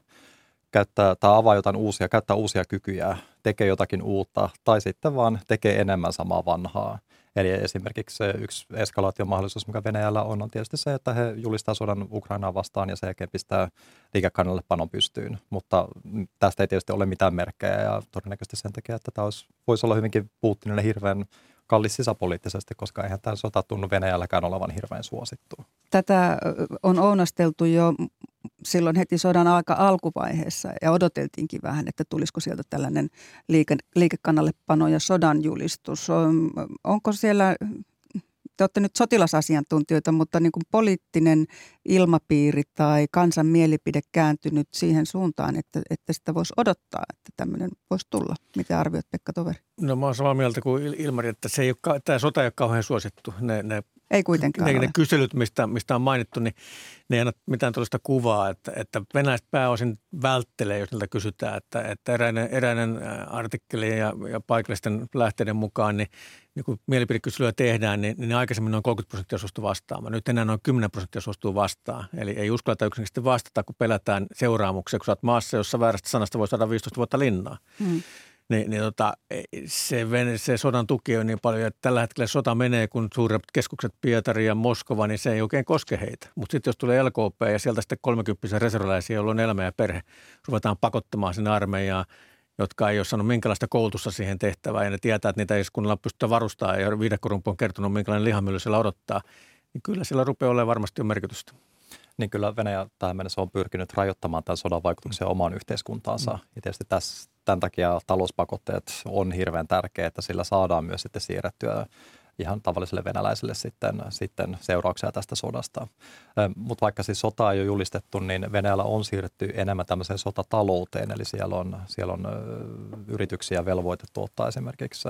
käyttää tai avaa jotain uusia, käyttää uusia kykyjä, tekee jotakin uutta tai sitten vaan tekee enemmän samaa vanhaa. Eli esimerkiksi yksi eskalaation mahdollisuus, mikä Venäjällä on, on tietysti se, että he julistaa sodan Ukrainaa vastaan ja sen jälkeen pistää liikekannalle panon pystyyn. Mutta tästä ei tietysti ole mitään merkkejä ja todennäköisesti sen takia, että tämä olisi, voisi olla hyvinkin Putinille hirveän kallis sisäpoliittisesti, koska eihän tämä sota tunnu Venäjälläkään olevan hirveän suosittu.
Tätä on ounasteltu jo silloin heti sodan aika alkuvaiheessa ja odoteltiinkin vähän, että tulisiko sieltä tällainen liike, liikekannallepano ja sodan julistus. On, onko siellä, te olette nyt sotilasasiantuntijoita, mutta niin kuin poliittinen ilmapiiri tai kansan mielipide kääntynyt siihen suuntaan, että, että sitä voisi odottaa, että tämmöinen voisi tulla. Mitä arvioit Pekka Toveri?
No mä olen samaa mieltä kuin Ilmari, että se ei ole, tämä sota ei ole kauhean suosittu. Ne, ne
ei kuitenkaan
ne, ne kyselyt, mistä, mistä on mainittu, niin ne ei anna mitään tuollaista kuvaa, että, että venäläiset pääosin välttelee, jos niiltä kysytään, että, että eräinen, eräinen artikkeli ja, ja paikallisten lähteiden mukaan, niin, niin kun mielipidekyselyä tehdään, niin, niin aikaisemmin noin 30 prosenttia suostuu vastaamaan. Nyt enää noin 10 prosenttia suostuu vastaan. Eli ei uskalleta yksinkertaisesti vastata, kun pelätään seuraamuksia, kun sä oot maassa, jossa väärästä sanasta voi saada 15 vuotta linnaa. Hmm niin, niin tota, se, se sodan tuki on niin paljon, että tällä hetkellä sota menee, kun suuret keskukset Pietari ja Moskova, niin se ei oikein koske heitä. Mutta sitten jos tulee LKP ja sieltä sitten 30 reserviläisiä, joilla on elämä ja perhe, ruvetaan pakottamaan sinne armeijaan, jotka ei ole saanut minkälaista koulutusta siihen tehtävään ja ne tietää, että niitä ei kunnolla pystytä varustamaan ja viidekorumpu on kertonut, minkälainen lihamylly siellä odottaa, niin kyllä sillä rupeaa olemaan varmasti jo merkitystä
niin kyllä Venäjä tähän mennessä on pyrkinyt rajoittamaan tämän sodan vaikutuksia omaan yhteiskuntaansa. Mm. Ja tietysti tässä, tämän takia talouspakotteet on hirveän tärkeitä, että sillä saadaan myös sitten siirrettyä ihan tavalliselle venäläiselle sitten, sitten seurauksia tästä sodasta. Mutta vaikka siis sota ei ole julistettu, niin Venäjällä on siirretty enemmän tämmöiseen sotatalouteen, eli siellä on, siellä on yrityksiä velvoitettu ottaa esimerkiksi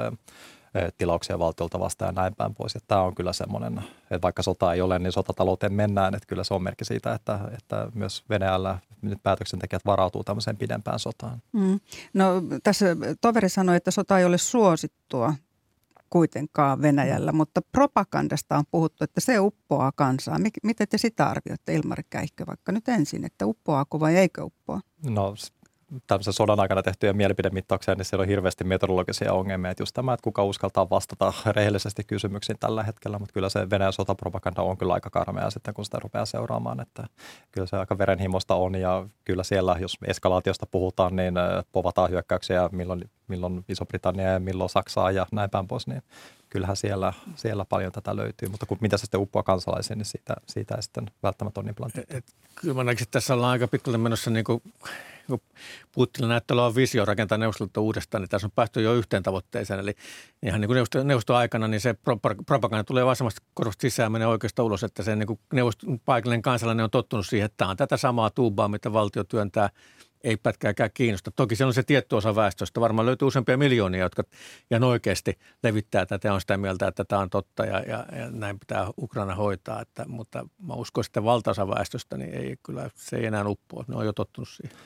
tilauksia valtiolta vastaan ja näin päin pois. Ja tämä on kyllä semmoinen, että vaikka sota ei ole, niin sotatalouteen mennään, että kyllä se on merkki siitä, että, että myös Venäjällä nyt päätöksentekijät varautuu tämmöiseen pidempään sotaan. Mm.
No tässä toveri sanoi, että sota ei ole suosittua kuitenkaan Venäjällä, mutta propagandasta on puhuttu, että se uppoaa kansaa. Miten te sitä arvioitte, Ilmari Käihkö, vaikka nyt ensin, että uppoaako vai eikö uppoa?
No tämmöisen sodan aikana tehtyjä mielipidemittauksia, niin siellä on hirveästi metodologisia ongelmia. Että just tämä, että kuka uskaltaa vastata rehellisesti kysymyksiin tällä hetkellä, mutta kyllä se Venäjän sotapropaganda on kyllä aika karmea sitten, kun sitä rupeaa seuraamaan. Että kyllä se aika verenhimosta on ja kyllä siellä, jos eskalaatiosta puhutaan, niin povataan hyökkäyksiä milloin, milloin Iso-Britannia ja milloin Saksaa ja näin päin pois, niin kyllähän siellä, siellä paljon tätä löytyy, mutta kun, mitä se sitten uppoaa kansalaisiin, niin siitä, siitä ei sitten välttämättä ole niin paljon.
Kyllä mä näkisin, että tässä ollaan aika pitkälle menossa niin kuin kun Putinilla näyttää olevan visio rakentaa neuvostoliitto uudestaan, niin tässä on päästy jo yhteen tavoitteeseen. Eli ihan niin kuin neuvosto, neuvostoaikana, niin se propaganda tulee vasemmasta korvasta sisään menee oikeasta ulos, että se niin kuin neuvosto, paikallinen kansalainen on tottunut siihen, että tämä on tätä samaa tuubaa, mitä valtio työntää ei pätkääkään kiinnosta. Toki siellä on se tietty osa väestöstä. Varmaan löytyy useampia miljoonia, jotka ihan oikeasti levittää tätä ja on sitä mieltä, että tämä on totta ja, ja, ja näin pitää Ukraina hoitaa. Että, mutta mä uskon, että valtaosa väestöstä niin ei kyllä, se ei enää uppoa. Ne on jo tottunut siihen.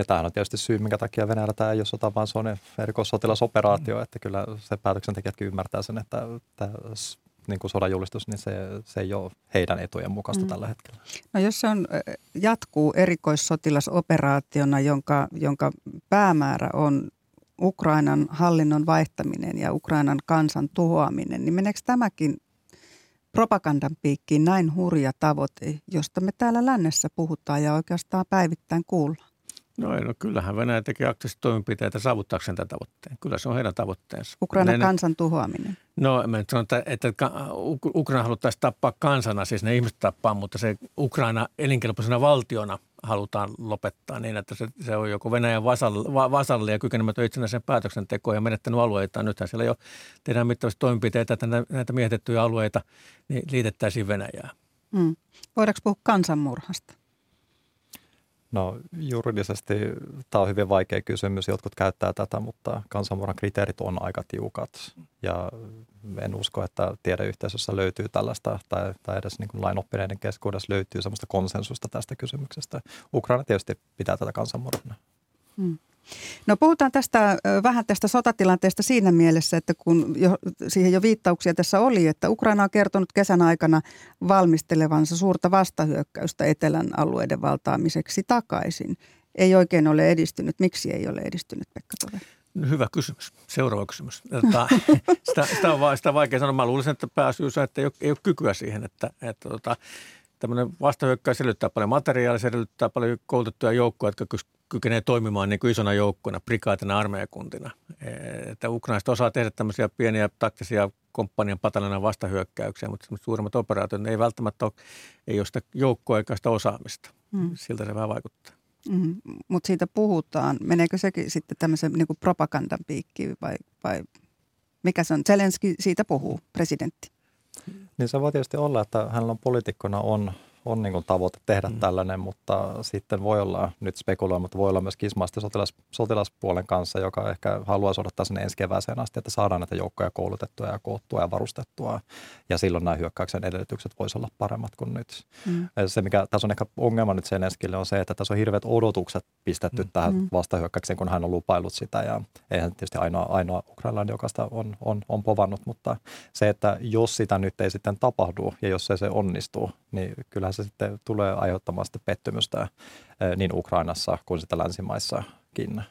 Ja tämähän on tietysti syy, minkä takia Venäjällä tämä ei ole sota, vaan se on erikoissotilasoperaatio, mm. että kyllä se päätöksentekijätkin ymmärtää sen, että tämä niin kuin sodan julistus, niin se, se ei ole heidän etujen mukaista mm. tällä hetkellä.
No jos se on, jatkuu erikoissotilasoperaationa, jonka, jonka päämäärä on Ukrainan hallinnon vaihtaminen ja Ukrainan kansan tuhoaminen, niin meneekö tämäkin propagandan piikkiin näin hurja tavoite, josta me täällä lännessä puhutaan ja oikeastaan päivittäin kuullaan?
No ei, no kyllähän Venäjä tekee aktiivisesti toimenpiteitä saavuttaakseen tämän tavoitteen. Kyllä se on heidän tavoitteensa.
Ukrainan ne, kansan tuhoaminen.
No mä sanon, että, että Ukraina haluttaisiin tappaa kansana, siis ne ihmiset tappaa, mutta se Ukraina elinkelpoisena valtiona halutaan lopettaa niin, että se, se on joko Venäjän vasalli, vasalli ja kykenemätön itsenäisen päätöksentekoon ja menettänyt alueita. Nythän siellä jo tehdään mittavasti toimenpiteitä, että näitä miehitettyjä alueita niin liitettäisiin Venäjää.
Hmm. Voidaanko puhua kansanmurhasta?
No juridisesti tämä on hyvin vaikea kysymys. Jotkut käyttää tätä, mutta kansanmurhan kriteerit on aika tiukat. Ja en usko, että tiedeyhteisössä löytyy tällaista, tai, tai edes niin kuin lainoppineiden keskuudessa löytyy sellaista konsensusta tästä kysymyksestä. Ukraina tietysti pitää tätä kansanmurhana. Hmm.
No puhutaan tästä vähän tästä sotatilanteesta siinä mielessä, että kun jo, siihen jo viittauksia tässä oli, että Ukraina on kertonut kesän aikana valmistelevansa suurta vastahyökkäystä etelän alueiden valtaamiseksi takaisin. Ei oikein ole edistynyt. Miksi ei ole edistynyt, Pekka Tove?
No, hyvä kysymys. Seuraava kysymys. Tota, sitä, sitä, on, sitä on vaikea sanoa. Mä luulisin, että pääsyy on, että ei ole, ei ole kykyä siihen, että, että tota, tämmöinen vastahyökkäys edellyttää paljon materiaalia, se edellyttää paljon koulutettuja joukkoja, jotka kykenee toimimaan niin kuin isona joukkona, prikaatina, armeijakuntina. Että Ukrainaiset osaa tehdä tämmöisiä pieniä taktisia komppanian patalana vastahyökkäyksiä, mutta suurimmat operaatiot ei välttämättä ole, ei ole sitä joukkoa eikä sitä osaamista. Mm. Siltä se vähän vaikuttaa.
Mm, mutta siitä puhutaan. Meneekö sekin sitten tämmöisen niin propagandan piikkiin vai, vai mikä se on? Zelenski siitä puhuu, presidentti.
Niin se voi tietysti olla, että hänellä on poliitikkona on on niin kuin tavoite tehdä mm. tällainen, mutta sitten voi olla, nyt spekuloin, mutta voi olla myös kismaasti sotilas, sotilaspuolen kanssa, joka ehkä haluaisi odottaa sinne ensi kevääseen asti, että saadaan näitä joukkoja koulutettua ja koottua ja varustettua. Ja silloin nämä hyökkäyksen edellytykset voisi olla paremmat kuin nyt. Mm. Se, mikä tässä on ehkä ongelma nyt Zelenskille, on se, että tässä on hirveät odotukset pistetty mm. tähän mm. vastahyökkäykseen, kun hän on lupailut sitä. Ja eihän tietysti ainoa, ainoa ukrainalainen, joka sitä on, on, on povannut, mutta se, että jos sitä nyt ei sitten tapahdu ja jos se, se onnistuu, niin kyllähän se sitten tulee aiheuttamaan sitten pettymystä niin Ukrainassa kuin sitten länsimaissakin.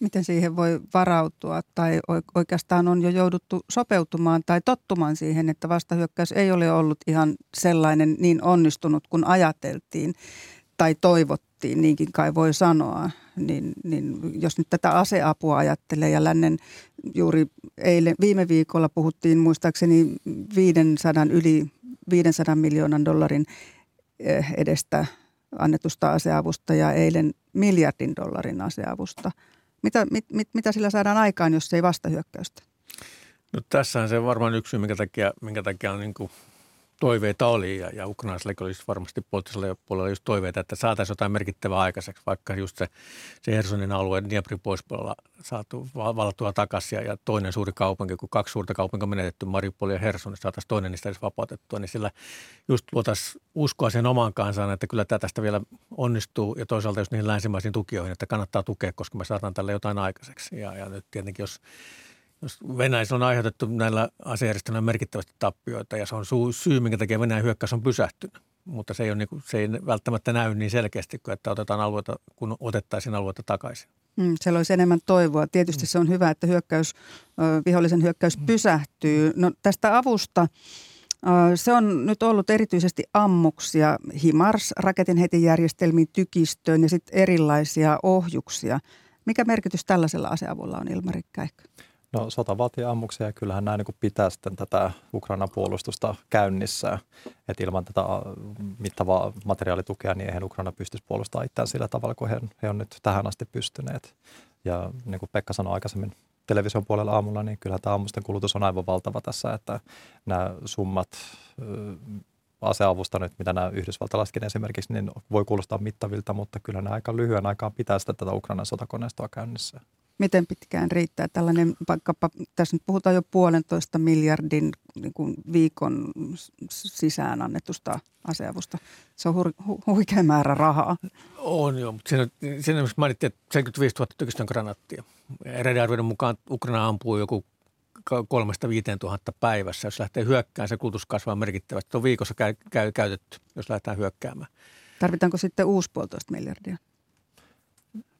Miten siihen voi varautua tai oikeastaan on jo jouduttu sopeutumaan tai tottumaan siihen, että vastahyökkäys ei ole ollut ihan sellainen niin onnistunut kuin ajateltiin tai toivottiin, niinkin kai voi sanoa. Niin, niin jos nyt tätä aseapua ajattelee ja lännen juuri eilen, viime viikolla puhuttiin muistaakseni 500 yli 500 miljoonan dollarin eh, edestä annetusta aseavusta ja eilen miljardin dollarin aseavusta. Mitä, mit, mit, mitä sillä saadaan aikaan, jos ei vastahyökkäystä?
No tässä on se varmaan yksi syy, minkä takia, minkä takia on niin kuin toiveita oli ja, ja ukrainalaisilla olisi varmasti poliittisella puolella just toiveita, että saataisiin jotain merkittävää aikaiseksi, vaikka just se, se Hersonin alue Dnieprin poispuolella saatu vallattua takaisin ja, ja toinen suuri kaupunki, kun kaksi suurta kaupunkia on menetetty, Mariupol ja Herson, niin saataisiin toinen niistä edes vapautettua, niin sillä just luotaisiin uskoa sen omaan kansaan, että kyllä tämä tästä vielä onnistuu ja toisaalta just niihin länsimaisiin tukijoihin, että kannattaa tukea, koska me saadaan tälle jotain aikaiseksi. Ja, ja nyt tietenkin jos jos Venäjällä on aiheutettu näillä asejärjestelmillä merkittävästi tappioita ja se on syy, minkä takia Venäjän hyökkäys on pysähtynyt. Mutta se ei, ole, niin kuin, se ei välttämättä näy niin selkeästi kuin, että otetaan alueita, kun otettaisiin alueita takaisin.
Mm, siellä olisi enemmän toivoa. Tietysti mm. se on hyvä, että hyökkäys, vihollisen hyökkäys mm. pysähtyy. No, tästä avusta se on nyt ollut erityisesti ammuksia, HIMARS, raketinheitijärjestelmiin, tykistöön ja sitten erilaisia ohjuksia. Mikä merkitys tällaisella aseavulla on, Ilmari?
No sota vaatii ammuksia ja kyllähän nämä niin pitää sitten tätä Ukrainan puolustusta käynnissä. Että ilman tätä mittavaa materiaalitukea niin eihän Ukraina pystyisi puolustamaan itseään sillä tavalla kuin he, he on nyt tähän asti pystyneet. Ja niin kuin Pekka sanoi aikaisemmin television puolella aamulla, niin kyllähän tämä ammusten kulutus on aivan valtava tässä, että nämä summat aseavusta nyt, mitä nämä yhdysvaltalaisetkin esimerkiksi, niin voi kuulostaa mittavilta, mutta kyllä ne aika lyhyen aikaa pitää sitä tätä Ukrainan sotakoneistoa käynnissä.
Miten pitkään riittää tällainen, vaikkapa tässä nyt puhutaan jo puolentoista miljardin niin kuin viikon sisään annetusta aseavusta. Se on hu- hu- huikea määrä rahaa.
On joo, mutta siinä, siinä mainittiin, että 75 000 tykistön granaattia. Eräiden arvioiden mukaan Ukraina ampuu joku kolmesta viiteen tuhatta päivässä. Jos lähtee hyökkäämään, se kulutus kasvaa merkittävästi. Se on viikossa käy, käy, käytetty, jos lähdetään hyökkäämään.
Tarvitaanko sitten uusi puolitoista miljardia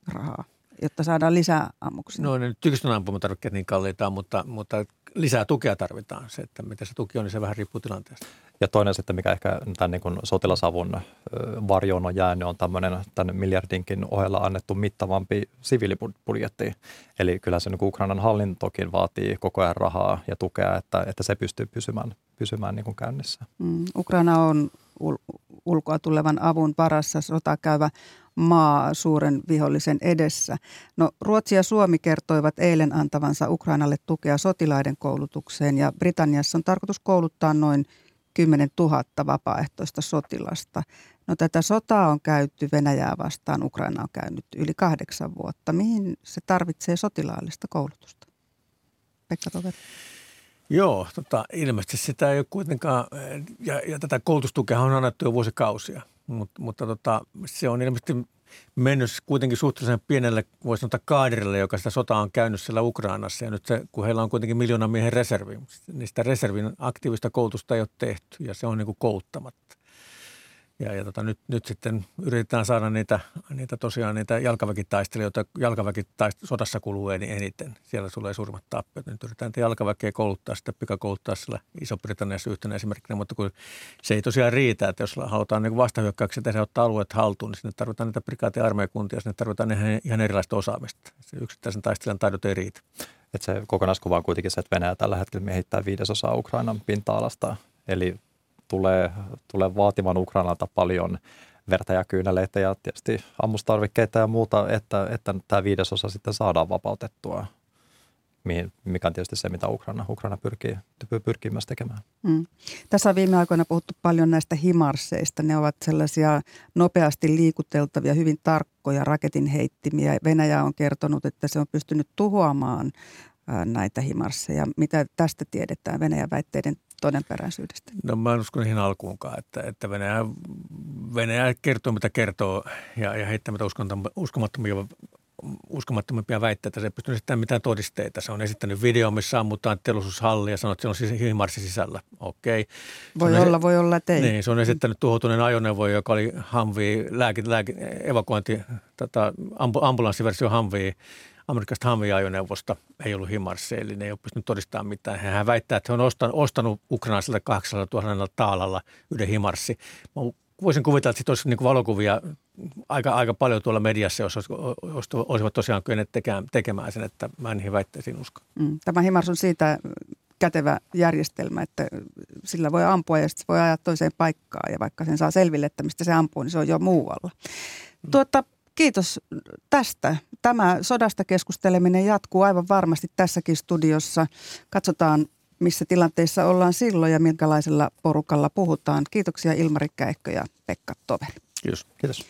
rahaa, jotta saadaan lisää ammuksia?
No ne tykistön ampumatarvikkeet niin kalliita, mutta, mutta lisää tukea tarvitaan. Se, että mitä se tuki on, niin se vähän riippuu tilanteesta.
Ja toinen sitten, mikä ehkä tämän niin sotilasavun varjoon on jäänyt, on tämmöinen tämän miljardinkin ohella annettu mittavampi siviilibudjetti. Eli kyllä se niin Ukrainan hallintokin vaatii koko ajan rahaa ja tukea, että, että se pystyy pysymään, pysymään niin kuin käynnissä.
Mm, Ukraina on ul- ulkoa tulevan avun varassa sota käyvä maa suuren vihollisen edessä. No, Ruotsi ja Suomi kertoivat eilen antavansa Ukrainalle tukea sotilaiden koulutukseen ja Britanniassa on tarkoitus kouluttaa noin 10 000 vapaaehtoista sotilasta. No tätä sotaa on käyty Venäjää vastaan, Ukraina on käynyt yli kahdeksan vuotta. Mihin se tarvitsee sotilaallista koulutusta? Pekka Toveri.
Joo, tota, ilmeisesti sitä ei ole kuitenkaan, ja, ja tätä koulutustukea on annettu jo vuosikausia, Mut, mutta tota, se on ilmeisesti mennyt kuitenkin suhteellisen pienelle, voisi sanoa kaadirille, joka sitä sotaa on käynyt siellä Ukrainassa. Ja nyt se, kun heillä on kuitenkin miljoona miehen reservi, niin sitä reservin aktiivista koulutusta ei ole tehty ja se on niin kuin kouluttamatta. Ja, ja tota, nyt, nyt sitten yritetään saada niitä, niitä tosiaan niitä jalkaväkitaistelijoita, jalkaväki sodassa kuluu eniten. Siellä tulee suurimmat tappiot. Nyt yritetään jalkaväkeä kouluttaa, sitten pikakouluttaa siellä Iso-Britanniassa yhtenä esimerkkinä, mutta kun se ei tosiaan riitä, että jos halutaan niin vastahyökkäyksiä tehdä ottaa alueet haltuun, niin sinne tarvitaan niitä prikaatia armeijakuntia, sinne tarvitaan ihan, ihan erilaista osaamista. Se yksittäisen taistelijan taidot ei riitä.
Et se kokonaiskuva on kuitenkin se, että Venäjä tällä hetkellä miehittää viidesosaa Ukrainan pinta-alasta. Eli tulee, tulee vaativan Ukrainalta paljon verta ja kyyneleitä ja tietysti ammustarvikkeita ja muuta, että, että tämä viidesosa sitten saadaan vapautettua, mikä on tietysti se, mitä Ukraina, Ukraina pyrkii, pyrkii myös tekemään. Mm.
Tässä on viime aikoina puhuttu paljon näistä himarsseista. Ne ovat sellaisia nopeasti liikuteltavia, hyvin tarkkoja raketinheittimiä. Venäjä on kertonut, että se on pystynyt tuhoamaan näitä himarsseja. Mitä tästä tiedetään Venäjän väitteiden todenperäisyydestä?
No mä en usko niihin alkuunkaan, että, että Venäjä, Venäjä kertoo mitä kertoo ja, ja heittämättä uskomattomia uskomattomimpia väitteitä. Se ei pystynyt esittämään mitään todisteita. Se on esittänyt video, missä ammutaan teollisuushalli ja sanoo, että se on siis himarssi sisällä. Okei.
Voi olla, esi- voi olla, että ei.
Niin, se on esittänyt tuhoutuneen ajoneuvo, joka oli Humvee, lääke, lääke, evakuointi, tota, ambulanssiversio Humvee amerikkalaisesta Humvee-ajoneuvosta ei ollut Himarse, eli ne ei ole pystynyt todistamaan mitään. Hän väittää, että he on ostanut, ostanut ukrainalaiselta 800 000 taalalla yhden Himarssi. Mä voisin kuvitella, että siitä olisi niin valokuvia aika, aika paljon tuolla mediassa, jos, jos olisivat tosiaan kyenneet tekemään sen, että mä en niihin väitteisiin usko.
Mm, tämä Himars on siitä kätevä järjestelmä, että sillä voi ampua ja sitten voi ajaa toiseen paikkaan ja vaikka sen saa selville, että mistä se ampuu, niin se on jo muualla. Mm. Tuota, Kiitos tästä. Tämä sodasta keskusteleminen jatkuu aivan varmasti tässäkin studiossa. Katsotaan, missä tilanteissa ollaan silloin ja minkälaisella porukalla puhutaan. Kiitoksia Ilmari Käikkö ja Pekka Toveri.
Kiitos. Kiitos.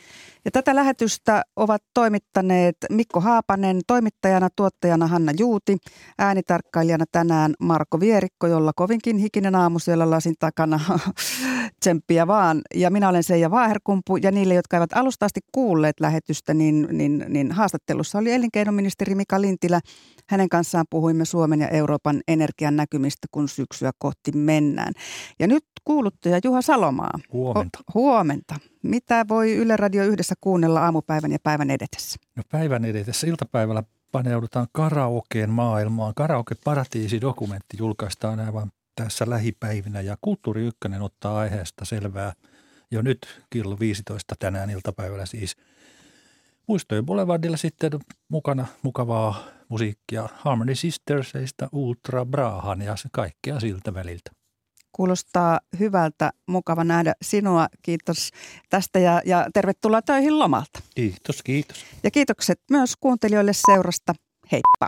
Ja tätä lähetystä ovat toimittaneet Mikko Haapanen, toimittajana, tuottajana Hanna Juuti, äänitarkkailijana tänään Marko Vierikko, jolla kovinkin hikinen aamu siellä lasin takana, tsemppiä vaan. Ja minä olen Seija Vaaherkumpu ja niille, jotka eivät alusta asti kuulleet lähetystä, niin, niin, niin haastattelussa oli elinkeinoministeri Mika Lintilä. Hänen kanssaan puhuimme Suomen ja Euroopan energian näkymistä, kun syksyä kohti mennään. Ja nyt kuuluttaja Juha Salomaa.
Huomenta.
O, huomenta. Mitä voi Yle Radio yhdessä kuunnella aamupäivän ja päivän edetessä?
No päivän edetessä iltapäivällä paneudutaan karaokeen maailmaan. Karaoke Paratiisi-dokumentti julkaistaan aivan tässä lähipäivinä ja Kulttuuri Ykkönen ottaa aiheesta selvää jo nyt kello 15 tänään iltapäivällä siis. Muistojen Boulevardilla sitten mukana mukavaa musiikkia Harmony Sistersista Ultra Brahan ja kaikkea siltä väliltä.
Kuulostaa hyvältä, mukava nähdä sinua. Kiitos tästä ja, ja tervetuloa töihin lomalta.
Kiitos, kiitos.
Ja kiitokset myös kuuntelijoille seurasta. Heippa.